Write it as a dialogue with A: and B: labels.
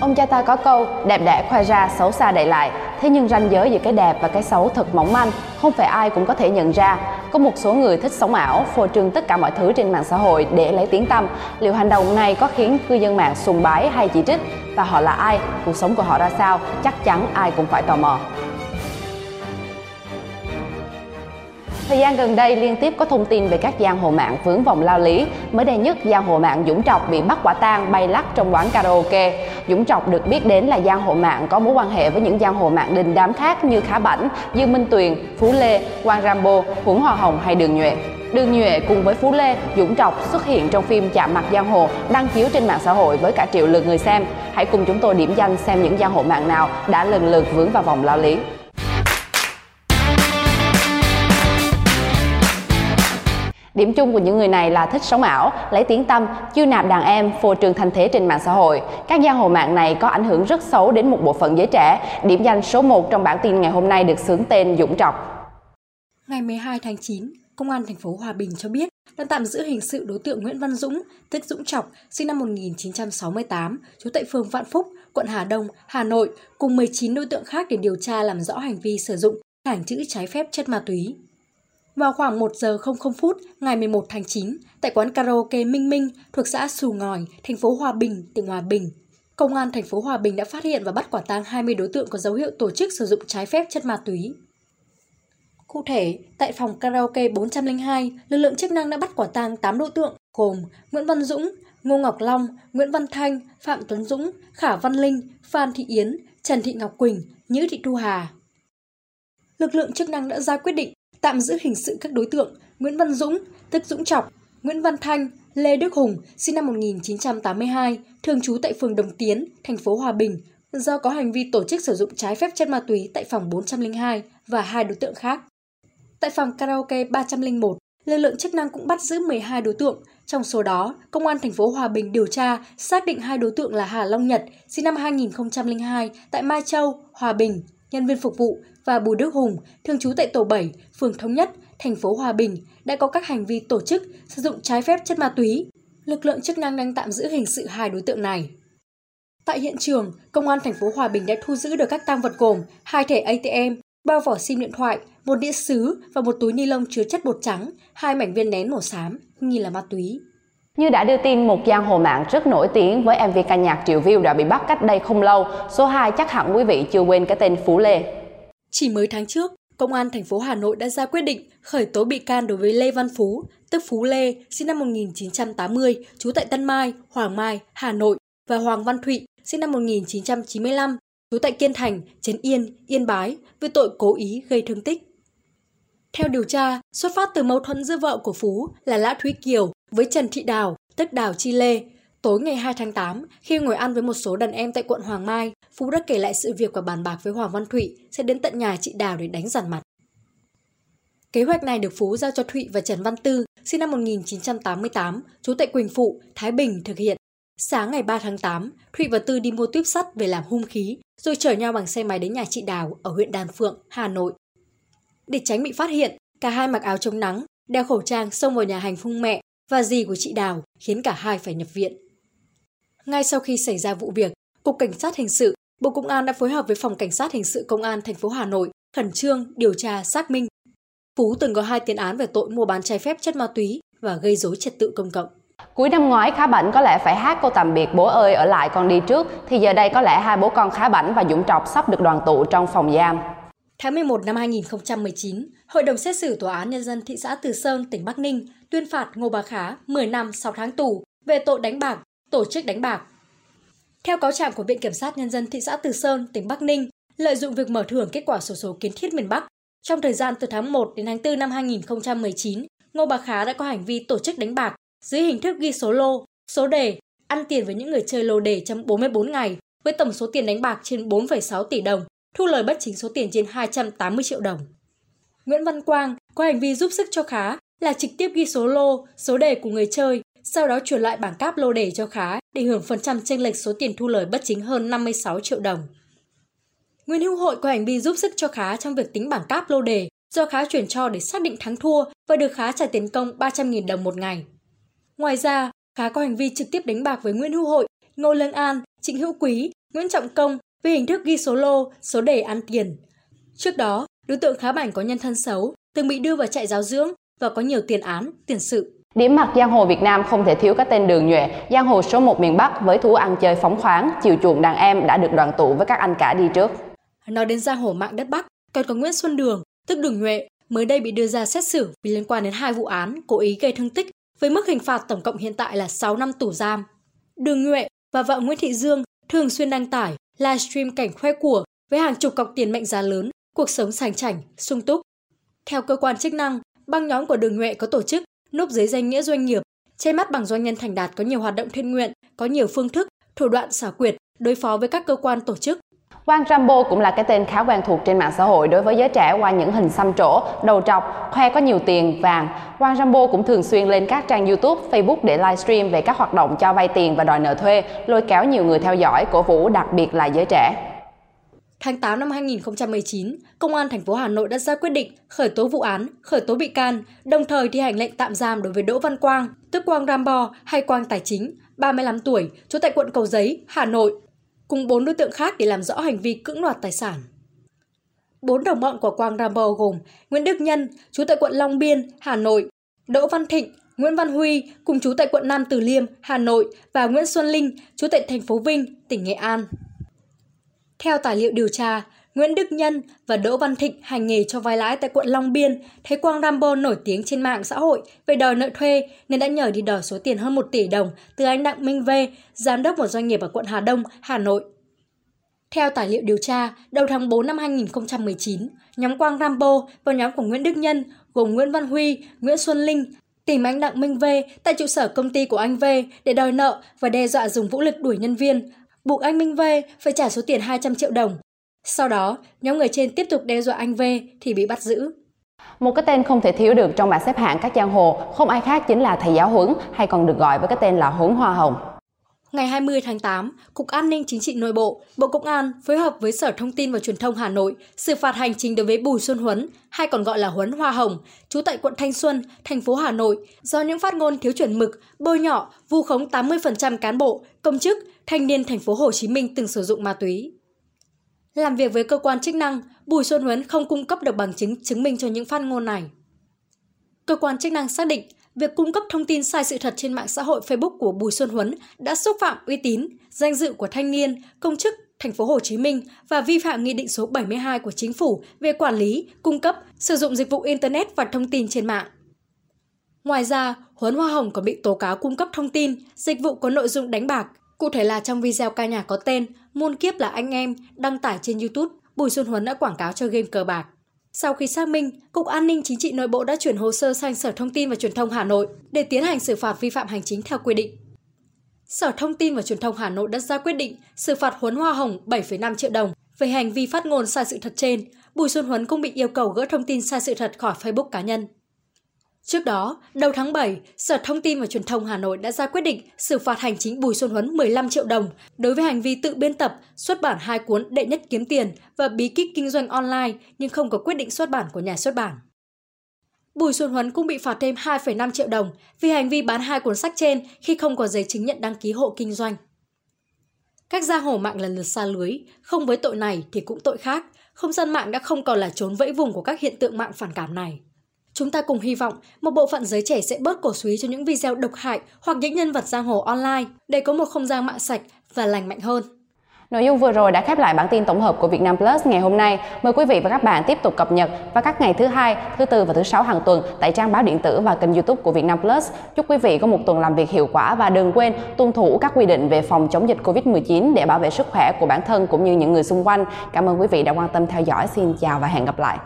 A: Ông cha ta có câu, đẹp đẽ khoe ra, xấu xa đậy lại. Thế nhưng ranh giới giữa cái đẹp và cái xấu thật mỏng manh, không phải ai cũng có thể nhận ra. Có một số người thích sống ảo, phô trương tất cả mọi thứ trên mạng xã hội để lấy tiếng tăm. Liệu hành động này có khiến cư dân mạng sùng bái hay chỉ trích? Và họ là ai? Cuộc sống của họ ra sao? Chắc chắn ai cũng phải tò mò. Thời gian gần đây liên tiếp có thông tin về các giang hồ mạng vướng vòng lao lý. Mới đây nhất, giang hồ mạng Dũng Trọc bị bắt quả tang bay lắc trong quán karaoke. Dũng Trọc được biết đến là giang hồ mạng có mối quan hệ với những giang hồ mạng đình đám khác như Khá Bảnh, Dương Minh Tuyền, Phú Lê, Quang Rambo, Huấn Hoa Hồng hay Đường Nhuệ. Đường Nhuệ cùng với Phú Lê, Dũng Trọc xuất hiện trong phim Chạm mặt giang hồ đăng chiếu trên mạng xã hội với cả triệu lượt người xem. Hãy cùng chúng tôi điểm danh xem những giang hồ mạng nào đã lần lượt vướng vào vòng lao lý. Điểm chung của những người này là thích sống ảo, lấy tiếng tâm, chiêu nạp đàn em, phô trương thanh thế trên mạng xã hội. Các giang hồ mạng này có ảnh hưởng rất xấu đến một bộ phận giới trẻ. Điểm danh số 1 trong bản tin ngày hôm nay được xướng tên Dũng Trọc.
B: Ngày 12 tháng 9, Công an thành phố Hòa Bình cho biết đang tạm giữ hình sự đối tượng Nguyễn Văn Dũng, tức Dũng Trọc, sinh năm 1968, trú tại phường Vạn Phúc, quận Hà Đông, Hà Nội, cùng 19 đối tượng khác để điều tra làm rõ hành vi sử dụng, tàng trữ trái phép chất ma túy. Vào khoảng 1 giờ 00 phút ngày 11 tháng 9, tại quán karaoke Minh Minh thuộc xã Sù Ngòi, thành phố Hòa Bình, tỉnh Hòa Bình, Công an thành phố Hòa Bình đã phát hiện và bắt quả tang 20 đối tượng có dấu hiệu tổ chức sử dụng trái phép chất ma túy. Cụ thể, tại phòng karaoke 402, lực lượng chức năng đã bắt quả tang 8 đối tượng gồm Nguyễn Văn Dũng, Ngô Ngọc Long, Nguyễn Văn Thanh, Phạm Tuấn Dũng, Khả Văn Linh, Phan Thị Yến, Trần Thị Ngọc Quỳnh, Nhữ Thị Thu Hà. Lực lượng chức năng đã ra quyết định tạm giữ hình sự các đối tượng Nguyễn Văn Dũng, tức Dũng Trọc, Nguyễn Văn Thanh, Lê Đức Hùng, sinh năm 1982, thường trú tại phường Đồng Tiến, thành phố Hòa Bình, do có hành vi tổ chức sử dụng trái phép chất ma túy tại phòng 402 và hai đối tượng khác. Tại phòng karaoke 301, lực lượng chức năng cũng bắt giữ 12 đối tượng. Trong số đó, Công an thành phố Hòa Bình điều tra xác định hai đối tượng là Hà Long Nhật, sinh năm 2002 tại Mai Châu, Hòa Bình, nhân viên phục vụ và Bùi Đức Hùng, thường trú tại tổ 7, phường Thống Nhất, thành phố Hòa Bình, đã có các hành vi tổ chức sử dụng trái phép chất ma túy. Lực lượng chức năng đang tạm giữ hình sự hai đối tượng này. Tại hiện trường, Công an thành phố Hòa Bình đã thu giữ được các tăng vật gồm hai thẻ ATM, bao vỏ sim điện thoại, một đĩa sứ và một túi ni lông chứa chất bột trắng, hai mảnh viên nén màu xám, nghi là ma túy.
A: Như đã đưa tin, một giang hồ mạng rất nổi tiếng với MV ca nhạc Triệu View đã bị bắt cách đây không lâu. Số 2 chắc hẳn quý vị chưa quên cái tên Phú Lê.
B: Chỉ mới tháng trước, Công an thành phố Hà Nội đã ra quyết định khởi tố bị can đối với Lê Văn Phú, tức Phú Lê, sinh năm 1980, trú tại Tân Mai, Hoàng Mai, Hà Nội và Hoàng Văn Thụy, sinh năm 1995, trú tại Kiên Thành, Trấn Yên, Yên Bái, với tội cố ý gây thương tích. Theo điều tra, xuất phát từ mâu thuẫn giữa vợ của Phú là Lã Thúy Kiều với Trần Thị Đào, tức Đào Chi Lê. Tối ngày 2 tháng 8, khi ngồi ăn với một số đàn em tại quận Hoàng Mai, Phú đã kể lại sự việc và bàn bạc với Hoàng Văn Thụy sẽ đến tận nhà chị Đào để đánh giản mặt. Kế hoạch này được Phú giao cho Thụy và Trần Văn Tư, sinh năm 1988, trú tại Quỳnh Phụ, Thái Bình thực hiện. Sáng ngày 3 tháng 8, Thụy và Tư đi mua tuyếp sắt về làm hung khí, rồi chở nhau bằng xe máy đến nhà chị Đào ở huyện Đàn Phượng, Hà Nội. Để tránh bị phát hiện, cả hai mặc áo chống nắng, đeo khẩu trang xông vào nhà hành hung mẹ và dì của chị Đào, khiến cả hai phải nhập viện. Ngay sau khi xảy ra vụ việc, Cục Cảnh sát Hình sự, Bộ Công an đã phối hợp với Phòng Cảnh sát Hình sự Công an thành phố Hà Nội khẩn trương điều tra xác minh. Phú từng có hai tiền án về tội mua bán trái phép chất ma túy và gây dối trật tự công cộng.
A: Cuối năm ngoái Khá Bảnh có lẽ phải hát câu tạm biệt bố ơi ở lại con đi trước thì giờ đây có lẽ hai bố con Khá Bảnh và Dũng Trọc sắp được đoàn tụ trong phòng giam.
B: Tháng 11 năm 2019, Hội đồng xét xử Tòa án Nhân dân thị xã Từ Sơn, tỉnh Bắc Ninh tuyên phạt Ngô Bà Khá 10 năm 6 tháng tù về tội đánh bạc, tổ chức đánh bạc. Theo cáo trạng của Viện Kiểm sát Nhân dân thị xã Từ Sơn, tỉnh Bắc Ninh, lợi dụng việc mở thưởng kết quả sổ số kiến thiết miền Bắc, trong thời gian từ tháng 1 đến tháng 4 năm 2019, Ngô Bà Khá đã có hành vi tổ chức đánh bạc dưới hình thức ghi số lô, số đề, ăn tiền với những người chơi lô đề trong 44 ngày với tổng số tiền đánh bạc trên 4,6 tỷ đồng, thu lời bất chính số tiền trên 280 triệu đồng. Nguyễn Văn Quang có hành vi giúp sức cho Khá là trực tiếp ghi số lô, số đề của người chơi, sau đó chuyển lại bảng cáp lô đề cho Khá để hưởng phần trăm chênh lệch số tiền thu lời bất chính hơn 56 triệu đồng. Nguyễn Hữu Hội có hành vi giúp sức cho Khá trong việc tính bảng cáp lô đề do Khá chuyển cho để xác định thắng thua và được Khá trả tiền công 300.000 đồng một ngày. Ngoài ra, Khá có hành vi trực tiếp đánh bạc với Nguyễn Hữu Hội, Ngô Lương An, Trịnh Hữu Quý Nguyễn Trọng Công với hình thức ghi số lô, số đề ăn tiền. Trước đó, đối tượng khá bảnh có nhân thân xấu, từng bị đưa vào trại giáo dưỡng và có nhiều tiền án, tiền sự.
A: Điểm mặt giang hồ Việt Nam không thể thiếu các tên đường nhuệ, giang hồ số 1 miền Bắc với thú ăn chơi phóng khoáng, chiều chuộng đàn em đã được đoàn tụ với các anh cả đi trước.
B: Nói đến giang hồ mạng đất Bắc, còn có Nguyễn Xuân Đường, tức Đường Nhuệ, mới đây bị đưa ra xét xử vì liên quan đến hai vụ án cố ý gây thương tích với mức hình phạt tổng cộng hiện tại là 6 năm tù giam. Đường Nhuệ và vợ Nguyễn Thị Dương thường xuyên đăng tải livestream cảnh khoe của với hàng chục cọc tiền mệnh giá lớn, cuộc sống sành chảnh, sung túc. Theo cơ quan chức năng, băng nhóm của Đường Nhuệ có tổ chức núp dưới danh nghĩa doanh nghiệp, che mắt bằng doanh nhân thành đạt có nhiều hoạt động thiên nguyện, có nhiều phương thức, thủ đoạn xảo quyệt đối phó với các cơ quan tổ chức.
A: Quang Rambo cũng là cái tên khá quen thuộc trên mạng xã hội đối với giới trẻ qua những hình xăm trổ, đầu trọc, khoe có nhiều tiền, vàng. Quang Rambo cũng thường xuyên lên các trang YouTube, Facebook để livestream về các hoạt động cho vay tiền và đòi nợ thuê, lôi kéo nhiều người theo dõi, cổ vũ đặc biệt là giới trẻ.
B: Tháng 8 năm 2019, Công an thành phố Hà Nội đã ra quyết định khởi tố vụ án, khởi tố bị can, đồng thời thi hành lệnh tạm giam đối với Đỗ Văn Quang, tức Quang Rambo hay Quang Tài Chính, 35 tuổi, trú tại quận Cầu Giấy, Hà Nội, cùng bốn đối tượng khác để làm rõ hành vi cưỡng đoạt tài sản. Bốn đồng bọn của Quang Rambo gồm Nguyễn Đức Nhân, trú tại quận Long Biên, Hà Nội, Đỗ Văn Thịnh, Nguyễn Văn Huy, cùng trú tại quận Nam Từ Liêm, Hà Nội và Nguyễn Xuân Linh, trú tại thành phố Vinh, tỉnh Nghệ An. Theo tài liệu điều tra, Nguyễn Đức Nhân và Đỗ Văn Thịnh hành nghề cho vay lãi tại quận Long Biên, thấy Quang Rambo nổi tiếng trên mạng xã hội về đòi nợ thuê nên đã nhờ đi đòi số tiền hơn 1 tỷ đồng từ anh Đặng Minh V, giám đốc một doanh nghiệp ở quận Hà Đông, Hà Nội. Theo tài liệu điều tra, đầu tháng 4 năm 2019, nhóm Quang Rambo và nhóm của Nguyễn Đức Nhân gồm Nguyễn Văn Huy, Nguyễn Xuân Linh tìm anh Đặng Minh V tại trụ sở công ty của anh V để đòi nợ và đe dọa dùng vũ lực đuổi nhân viên, buộc anh Minh V phải trả số tiền 200 triệu đồng. Sau đó, nhóm người trên tiếp tục đe dọa anh V thì bị bắt giữ.
A: Một cái tên không thể thiếu được trong bảng xếp hạng các giang hồ không ai khác chính là thầy giáo huấn hay còn được gọi với cái tên là huấn hoa hồng.
B: Ngày 20 tháng 8, Cục An ninh Chính trị Nội bộ, Bộ Công an phối hợp với Sở Thông tin và Truyền thông Hà Nội xử phạt hành chính đối với Bùi Xuân Huấn, hay còn gọi là Huấn Hoa Hồng, trú tại quận Thanh Xuân, thành phố Hà Nội, do những phát ngôn thiếu chuẩn mực, bôi nhọ, vu khống 80% cán bộ, công chức, thanh niên thành phố Hồ Chí Minh từng sử dụng ma túy. Làm việc với cơ quan chức năng, Bùi Xuân Huấn không cung cấp được bằng chứng chứng minh cho những phát ngôn này. Cơ quan chức năng xác định việc cung cấp thông tin sai sự thật trên mạng xã hội Facebook của Bùi Xuân Huấn đã xúc phạm uy tín, danh dự của thanh niên, công chức thành phố Hồ Chí Minh và vi phạm nghị định số 72 của chính phủ về quản lý, cung cấp, sử dụng dịch vụ internet và thông tin trên mạng. Ngoài ra, Huấn Hoa Hồng còn bị tố cáo cung cấp thông tin, dịch vụ có nội dung đánh bạc. Cụ thể là trong video ca nhạc có tên Môn kiếp là anh em đăng tải trên YouTube, Bùi Xuân Huấn đã quảng cáo cho game cờ bạc. Sau khi xác minh, Cục An ninh Chính trị Nội bộ đã chuyển hồ sơ sang Sở Thông tin và Truyền thông Hà Nội để tiến hành xử phạt vi phạm hành chính theo quy định. Sở Thông tin và Truyền thông Hà Nội đã ra quyết định xử phạt Huấn Hoa Hồng 7,5 triệu đồng về hành vi phát ngôn sai sự thật trên. Bùi Xuân Huấn cũng bị yêu cầu gỡ thông tin sai sự thật khỏi Facebook cá nhân. Trước đó, đầu tháng 7, Sở Thông tin và Truyền thông Hà Nội đã ra quyết định xử phạt hành chính Bùi Xuân Huấn 15 triệu đồng đối với hành vi tự biên tập, xuất bản hai cuốn Đệ nhất kiếm tiền và Bí kíp kinh doanh online nhưng không có quyết định xuất bản của nhà xuất bản. Bùi Xuân Huấn cũng bị phạt thêm 2,5 triệu đồng vì hành vi bán hai cuốn sách trên khi không có giấy chứng nhận đăng ký hộ kinh doanh. Các gia hổ mạng lần lượt xa lưới, không với tội này thì cũng tội khác, không gian mạng đã không còn là trốn vẫy vùng của các hiện tượng mạng phản cảm này. Chúng ta cùng hy vọng một bộ phận giới trẻ sẽ bớt cổ suý cho những video độc hại hoặc những nhân vật giang hồ online để có một không gian mạng sạch và lành mạnh hơn.
A: Nội dung vừa rồi đã khép lại bản tin tổng hợp của Vietnam Plus ngày hôm nay. Mời quý vị và các bạn tiếp tục cập nhật vào các ngày thứ hai, thứ tư và thứ sáu hàng tuần tại trang báo điện tử và kênh YouTube của Vietnam Plus. Chúc quý vị có một tuần làm việc hiệu quả và đừng quên tuân thủ các quy định về phòng chống dịch Covid-19 để bảo vệ sức khỏe của bản thân cũng như những người xung quanh. Cảm ơn quý vị đã quan tâm theo dõi. Xin chào và hẹn gặp lại.